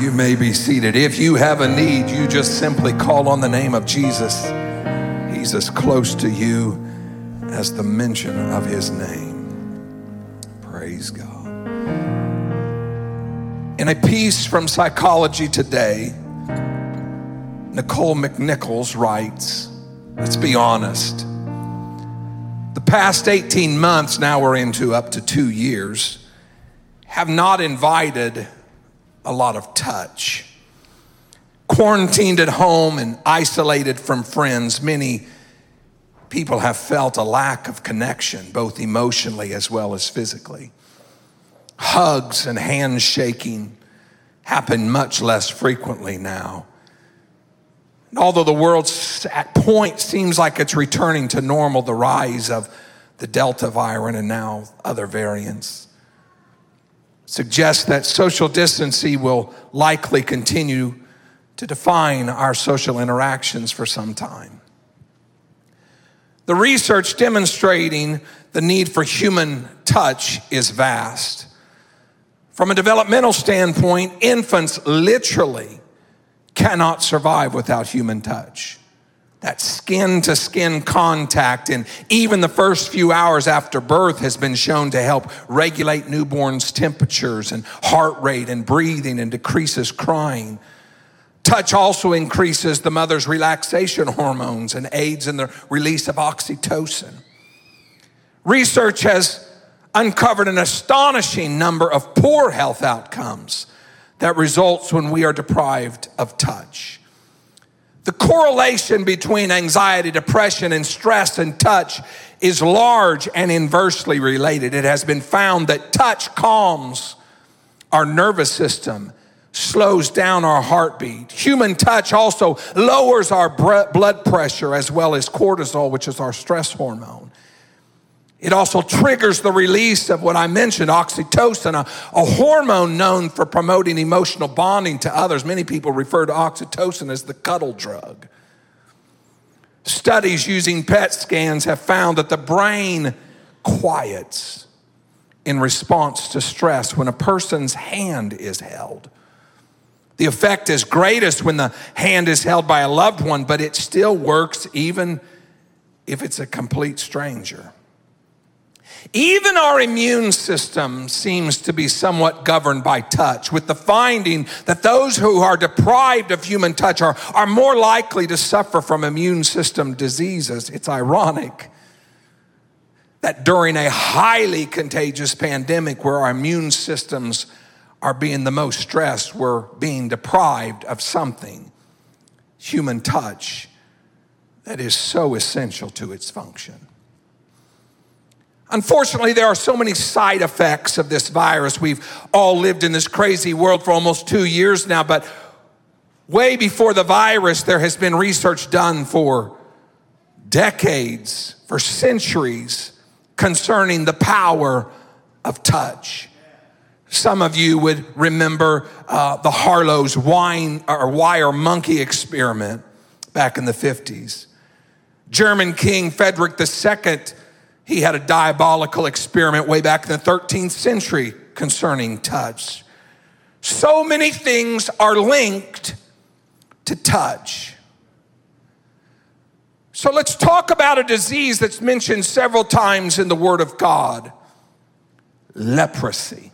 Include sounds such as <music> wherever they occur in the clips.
You may be seated. If you have a need, you just simply call on the name of Jesus. He's as close to you as the mention of his name. Praise God. In a piece from Psychology Today, Nicole McNichols writes, let's be honest. The past 18 months, now we're into up to two years, have not invited a lot of touch. Quarantined at home and isolated from friends, many people have felt a lack of connection, both emotionally as well as physically. Hugs and handshaking happen much less frequently now. And although the world at point seems like it's returning to normal, the rise of the Delta variant and now other variants suggests that social distancing will likely continue to define our social interactions for some time. The research demonstrating the need for human touch is vast. From a developmental standpoint, infants literally cannot survive without human touch that skin to skin contact and even the first few hours after birth has been shown to help regulate newborns' temperatures and heart rate and breathing and decreases crying. Touch also increases the mother's relaxation hormones and aids in the release of oxytocin. Research has uncovered an astonishing number of poor health outcomes that results when we are deprived of touch. The correlation between anxiety, depression, and stress and touch is large and inversely related. It has been found that touch calms our nervous system, slows down our heartbeat. Human touch also lowers our blood pressure as well as cortisol, which is our stress hormone. It also triggers the release of what I mentioned, oxytocin, a, a, hormone known for promoting emotional bonding to others. Many people refer to oxytocin as the cuddle drug. Studies using PET scans have found that the brain quiets in response to stress when a person's hand is held. The effect is greatest when the hand is held by a loved one, but it still works even if it's a complete stranger. Even our immune system seems to be somewhat governed by touch, with the finding that those who are deprived of human touch are, are more likely to suffer from immune system diseases. It's ironic that during a highly contagious pandemic where our immune systems are being the most stressed, we're being deprived of something, human touch, that is so essential to its function. Unfortunately, there are so many side effects of this virus. We've all lived in this crazy world for almost two years now, but way before the virus, there has been research done for decades, for centuries, concerning the power of touch. Some of you would remember uh, the Harlow's wine or wire monkey experiment back in the 50s. German King Frederick II he had a diabolical experiment way back in the 13th century concerning touch. So many things are linked to touch. So let's talk about a disease that's mentioned several times in the Word of God leprosy.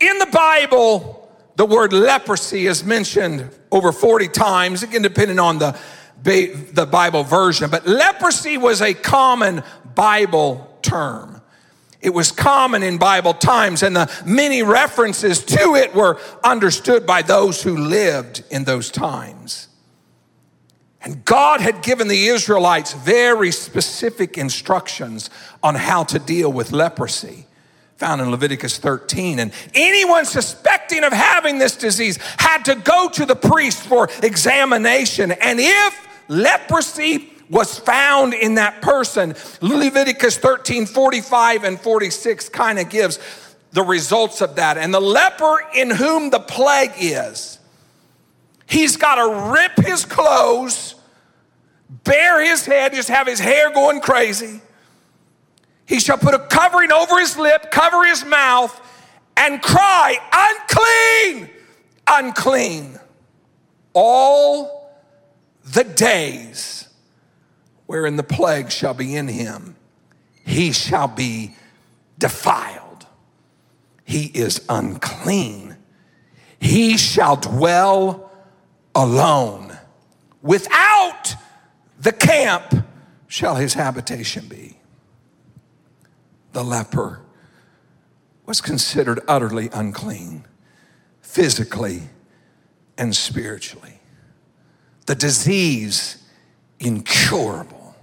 In the Bible, the word leprosy is mentioned over 40 times, again, depending on the the Bible version, but leprosy was a common Bible term. It was common in Bible times, and the many references to it were understood by those who lived in those times. And God had given the Israelites very specific instructions on how to deal with leprosy, found in Leviticus 13. And anyone suspecting of having this disease had to go to the priest for examination. And if leprosy was found in that person. Leviticus 13, 45 and 46 kind of gives the results of that. And the leper in whom the plague is, he's got to rip his clothes, bare his head, just have his hair going crazy. He shall put a covering over his lip, cover his mouth, and cry, unclean, unclean all the days wherein the plague shall be in him. He shall be defiled. He is unclean. He shall dwell alone. Without the camp shall his habitation be. The leper was considered utterly unclean, physically and spiritually. The disease, incurable.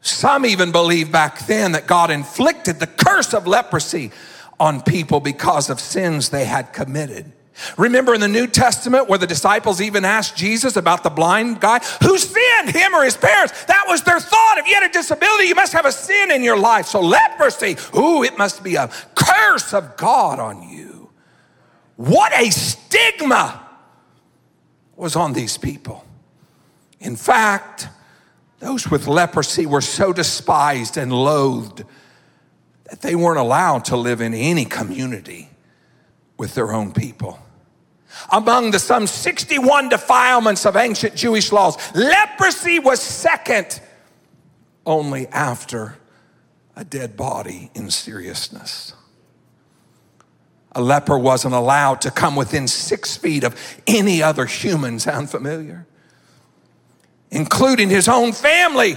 Some even believed back then that God inflicted the curse of leprosy on people because of sins they had committed. Remember in the New Testament where the disciples even asked Jesus about the blind guy? Who sinned, him or his parents? That was their thought. If you had a disability, you must have a sin in your life. So leprosy, ooh, it must be a curse of God on you. What a stigma was on these people. In fact, those with leprosy were so despised and loathed that they weren't allowed to live in any community with their own people. Among the some 61 defilements of ancient Jewish laws, leprosy was second only after a dead body in seriousness. A leper wasn't allowed to come within six feet of any other human, sound familiar? Including his own family.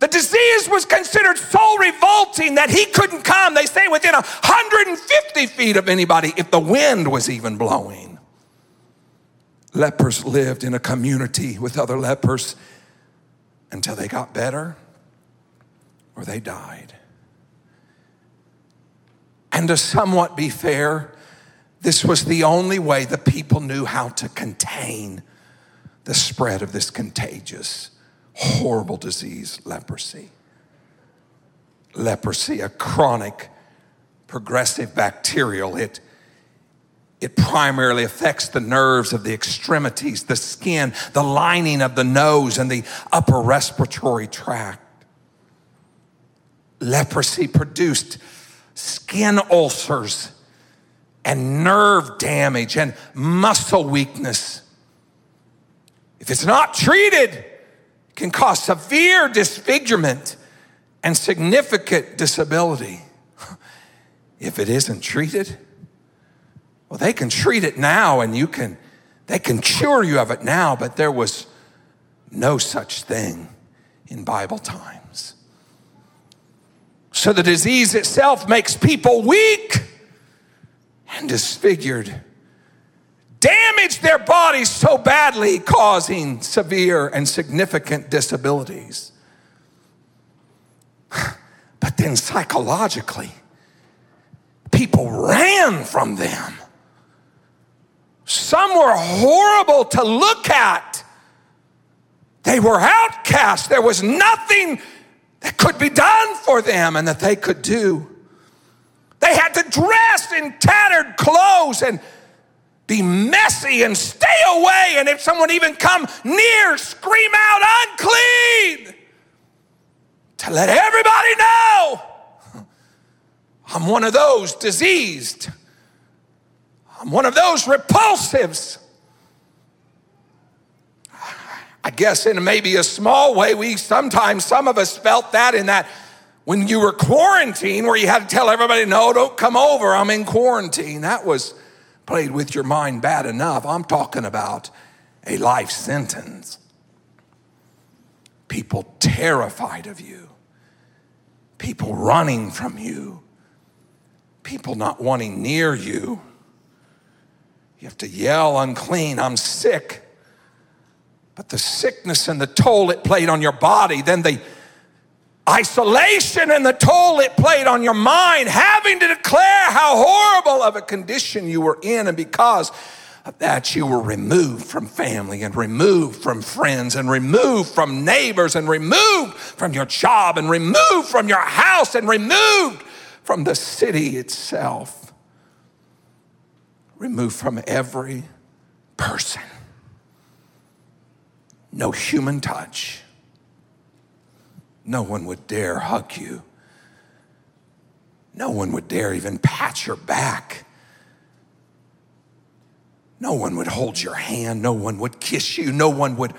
The disease was considered so revolting that he couldn't come, they say, within 150 feet of anybody if the wind was even blowing. Lepers lived in a community with other lepers until they got better or they died. And to somewhat be fair, this was the only way the people knew how to contain the spread of this contagious horrible disease, leprosy. Leprosy, a chronic, progressive bacterial. It, it primarily affects the nerves of the extremities, the skin, the lining of the nose, and the upper respiratory tract. Leprosy produced skin ulcers and nerve damage and muscle weakness. If it's not treated, can cause severe disfigurement and significant disability <laughs> if it isn't treated. Well, they can treat it now and you can, they can cure you of it now, but there was no such thing in Bible times. So the disease itself makes people weak and disfigured damaged their bodies so badly, causing severe and significant disabilities. <sighs> But then psychologically, people ran from them. Some were horrible to look at. They were outcast. There was nothing that could be done for them and that they could do. They had to dress in tattered clothes and be messy and stay away. And if someone even come near, scream out, unclean, to let everybody know <laughs> I'm one of those diseased. I'm one of those repulsives. I guess in maybe a small way, we sometimes, some of us felt that in that when you were quarantined, where you had to tell everybody, no, don't come over, I'm in quarantine. That was played with your mind bad enough. I'm talking about a life sentence. People terrified of you, people running from you, people not wanting near you. You have to yell, unclean, I'm sick. But the sickness and the toll it played on your body, then the isolation and the toll it played on your mind, having to declare how horrible of a condition you were in, and because of that, you were removed from family and removed from friends and removed from neighbors and removed from your job and removed from your house and removed from the city itself, removed from every person. No human touch no one would dare hug you. No one would dare even pat your back. No one would hold your hand. No one would kiss you. No one would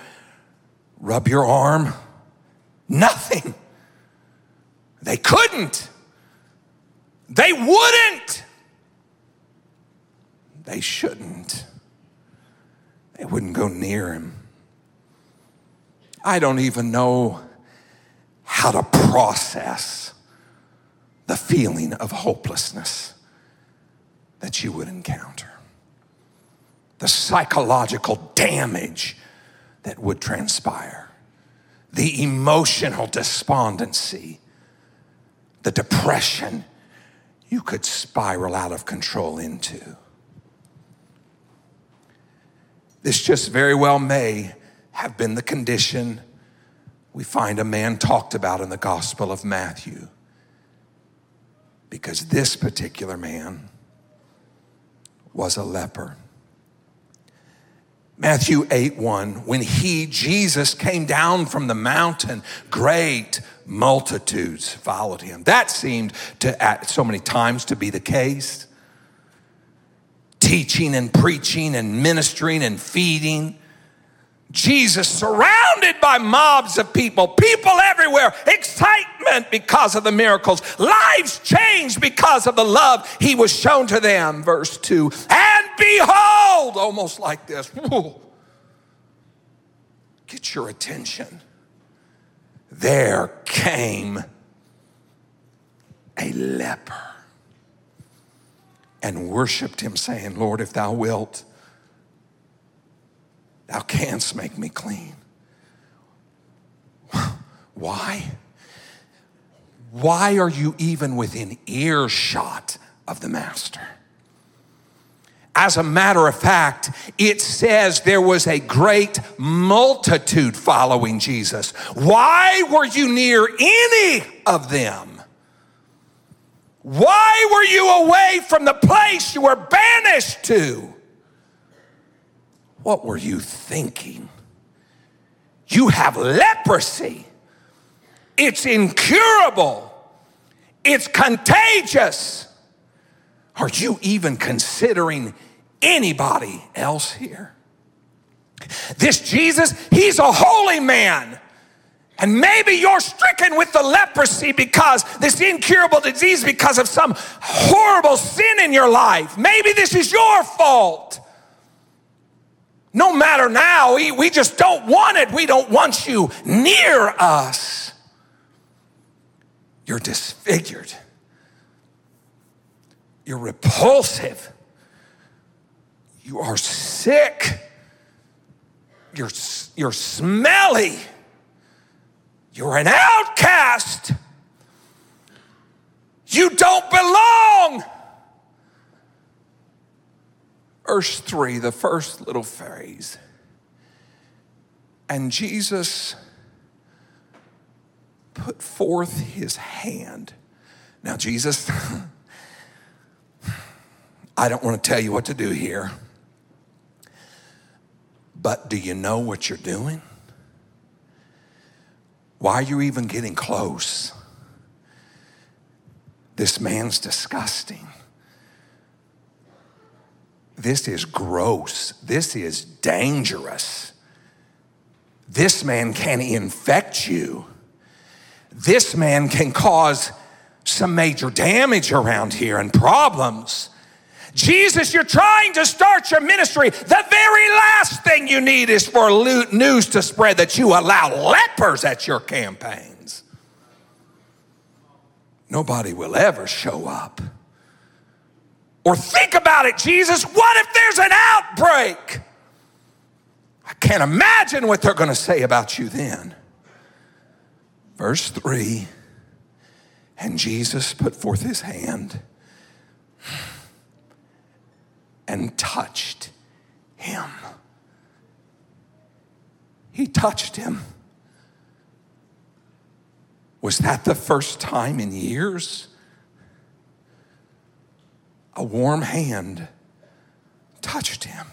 rub your arm. Nothing. They couldn't. They wouldn't. They shouldn't. They wouldn't go near him. I don't even know how to process the feeling of hopelessness that you would encounter, the psychological damage that would transpire, the emotional despondency, the depression you could spiral out of control into. This just very well may have been the condition we find a man talked about in the Gospel of Matthew. Because this particular man was a leper. Matthew 8 1, when he, Jesus, came down from the mountain, great multitudes followed him. That seemed to, at so many times, to be the case. Teaching and preaching and ministering and feeding. Jesus surrounded by mobs of people, people everywhere, excitement because of the miracles, lives changed because of the love he was shown to them. Verse 2 And behold, almost like this, get your attention. There came a leper and worshiped him, saying, Lord, if thou wilt, Thou canst make me clean. Why? Why are you even within earshot of the Master? As a matter of fact, it says there was a great multitude following Jesus. Why were you near any of them? Why were you away from the place you were banished to? What were you thinking? You have leprosy. It's incurable. It's contagious. Are you even considering anybody else here? This Jesus, he's a holy man. And maybe you're stricken with the leprosy because this incurable disease because of some horrible sin in your life. Maybe this is your fault. No matter now, we, we just don't want it. We don't want you near us. You're disfigured. You're repulsive. You are sick. You're, you're smelly. You're an outcast. You don't belong. Verse 3, the first little phrase. And Jesus put forth his hand. Now, Jesus, <laughs> I don't want to tell you what to do here, but do you know what you're doing? Why are you even getting close? This man's disgusting. This is gross. This is dangerous. This man can infect you. This man can cause some major damage around here and problems. Jesus, you're trying to start your ministry. The very last thing you need is for news to spread that you allow lepers at your campaigns. Nobody will ever show up. Or think about it, Jesus. What if there's an outbreak? I can't imagine what they're going to say about you then. Verse 3 And Jesus put forth his hand and touched him. He touched him. Was that the first time in years? A warm hand touched him.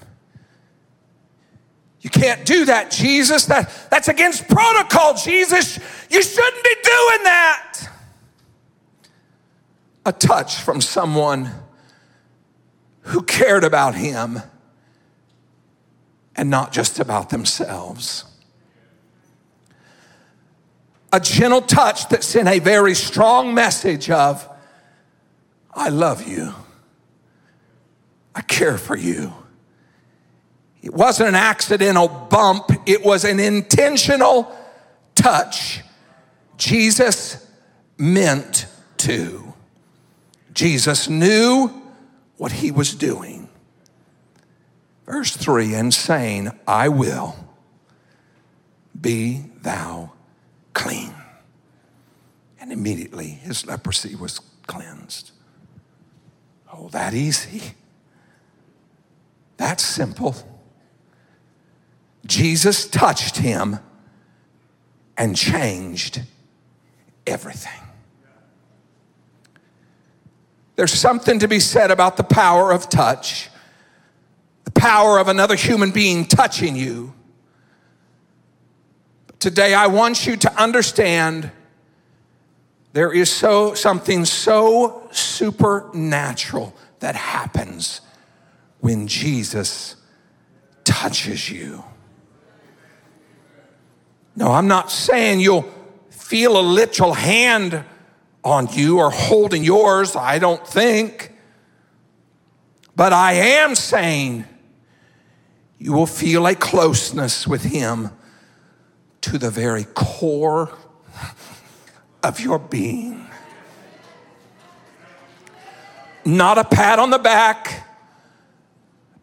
You can't do that, Jesus. That, that's against protocol, Jesus. You shouldn't be doing that. A touch from someone who cared about him and not just about themselves. A gentle touch that sent a very strong message of, I love you. I care for you. It wasn't an accidental bump, it was an intentional touch. Jesus meant to. Jesus knew what he was doing. Verse 3 and saying, I will be thou clean. And immediately his leprosy was cleansed. Oh, that easy. That's simple. Jesus touched him and changed everything. There's something to be said about the power of touch, the power of another human being touching you. But Today, I want you to understand there is so something so supernatural that happens when Jesus touches you. No, I'm not saying you'll feel a literal hand on you or holding yours, I don't think. But I am saying you will feel a closeness with Him to the very core of your being. Not a pat on the back,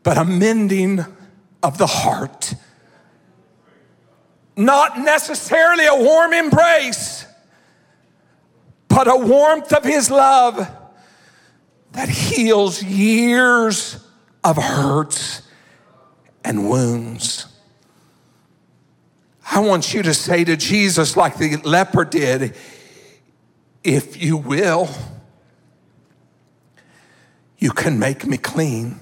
but a mending of the heart. Not necessarily a warm embrace, but a warmth of His love that heals years of hurts and wounds. I want you to say to Jesus, like the leper did, if you will, you can make me clean.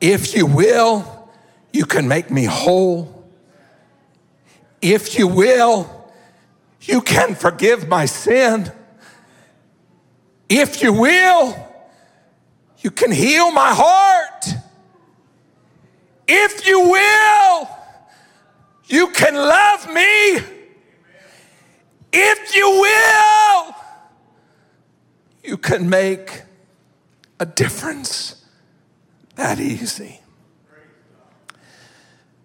If you will, you can make me whole. If you will, you can forgive my sin. If you will, you can heal my heart. If you will, you can love me. If you will, you can make a difference that easy.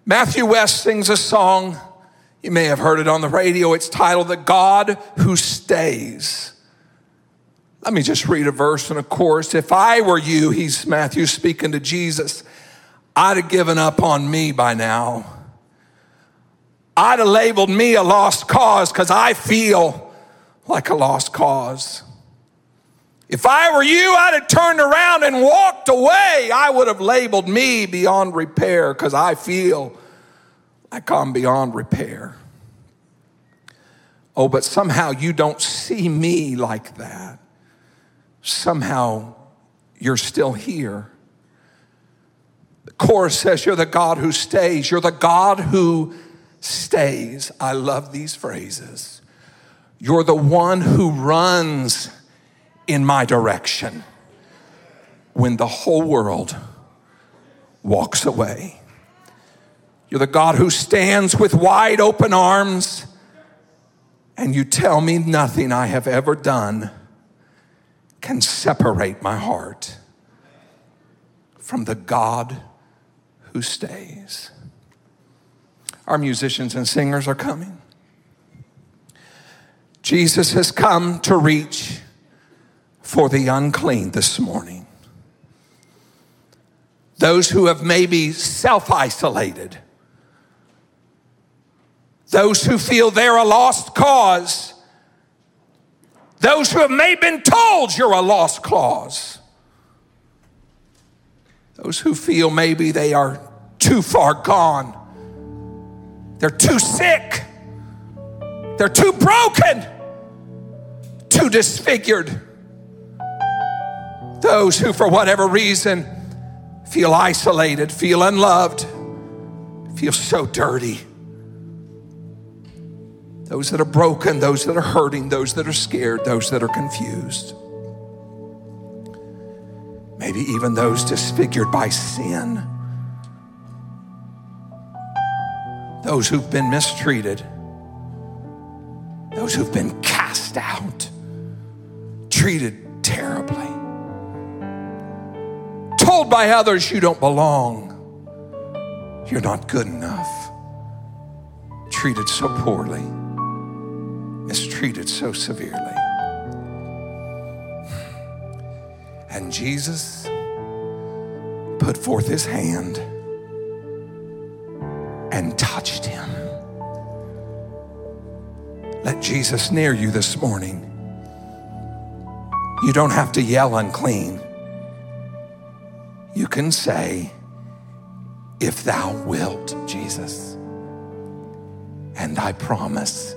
Matthew West sings a song. You may have heard it on the radio. It's titled The God Who Stays. Let me just read a verse and a chorus. If I were you, he's Matthew speaking to Jesus, I'd have given up on me by now. I'd have labeled me a lost cause because I feel like a lost cause. If I were you, I'd have turned around and walked away. I would have labeled me beyond repair because I feel like I'm beyond repair. Oh, but somehow you don't see me like that. Somehow you're still here. The chorus says, You're the God who stays. You're the God who stays. I love these phrases. You're the one who runs in my direction when the whole world walks away. You're the God who stands with wide open arms, and you tell me nothing I have ever done can separate my heart from the God who stays. Our musicians and singers are coming. Jesus has come to reach for the unclean this morning. Those who have maybe self isolated, those who feel they're a lost cause, those who have maybe been told you're a lost cause, those who feel maybe they are too far gone they're too sick. They're too broken, too disfigured those who, for whatever reason, feel isolated, feel unloved, feel so dirty. Those that are broken, those that are hurting, those that are scared, those that are confused. Maybe even those disfigured by sin. Those who've been mistreated. Those who've been cast out, treated by others you don't belong, you're not good enough, treated so poorly, mistreated so severely. And Jesus put forth his hand and touched him. Let Jesus near you this morning. You don't have to yell unclean. You can say, If thou wilt, Jesus. And I promise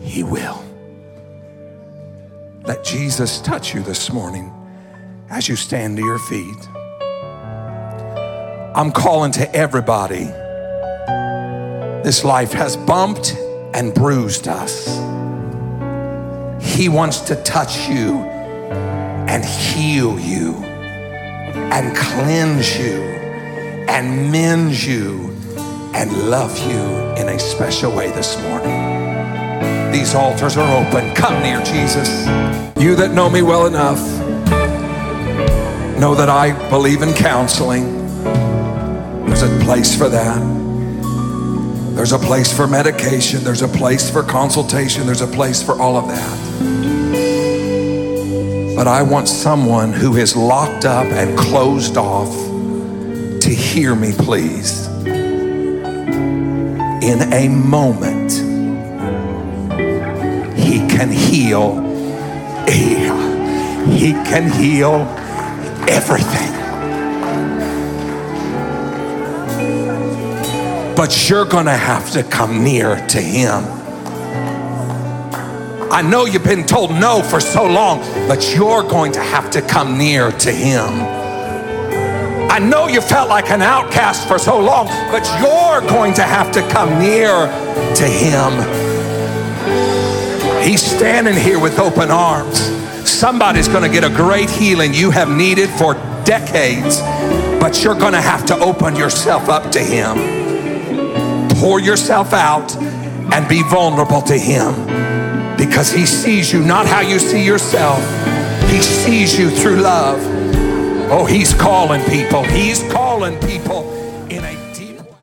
he will. Let Jesus touch you this morning as you stand to your feet. I'm calling to everybody. This life has bumped and bruised us. He wants to touch you and heal you and cleanse you and mend you and love you in a special way this morning. These altars are open. Come near Jesus. You that know me well enough know that I believe in counseling. There's a place for that. There's a place for medication. There's a place for consultation. There's a place for all of that. But I want someone who is locked up and closed off to hear me, please. In a moment, He can heal. He can heal everything. But you're going to have to come near to Him. I know you've been told no for so long, but you're going to have to come near to Him. I know you felt like an outcast for so long, but you're going to have to come near to Him. He's standing here with open arms. Somebody's going to get a great healing you have needed for decades, but you're going to have to open yourself up to Him. Pour yourself out and be vulnerable to Him because He sees you not how you see yourself, He sees you through love. Oh, He's calling people. He's calling people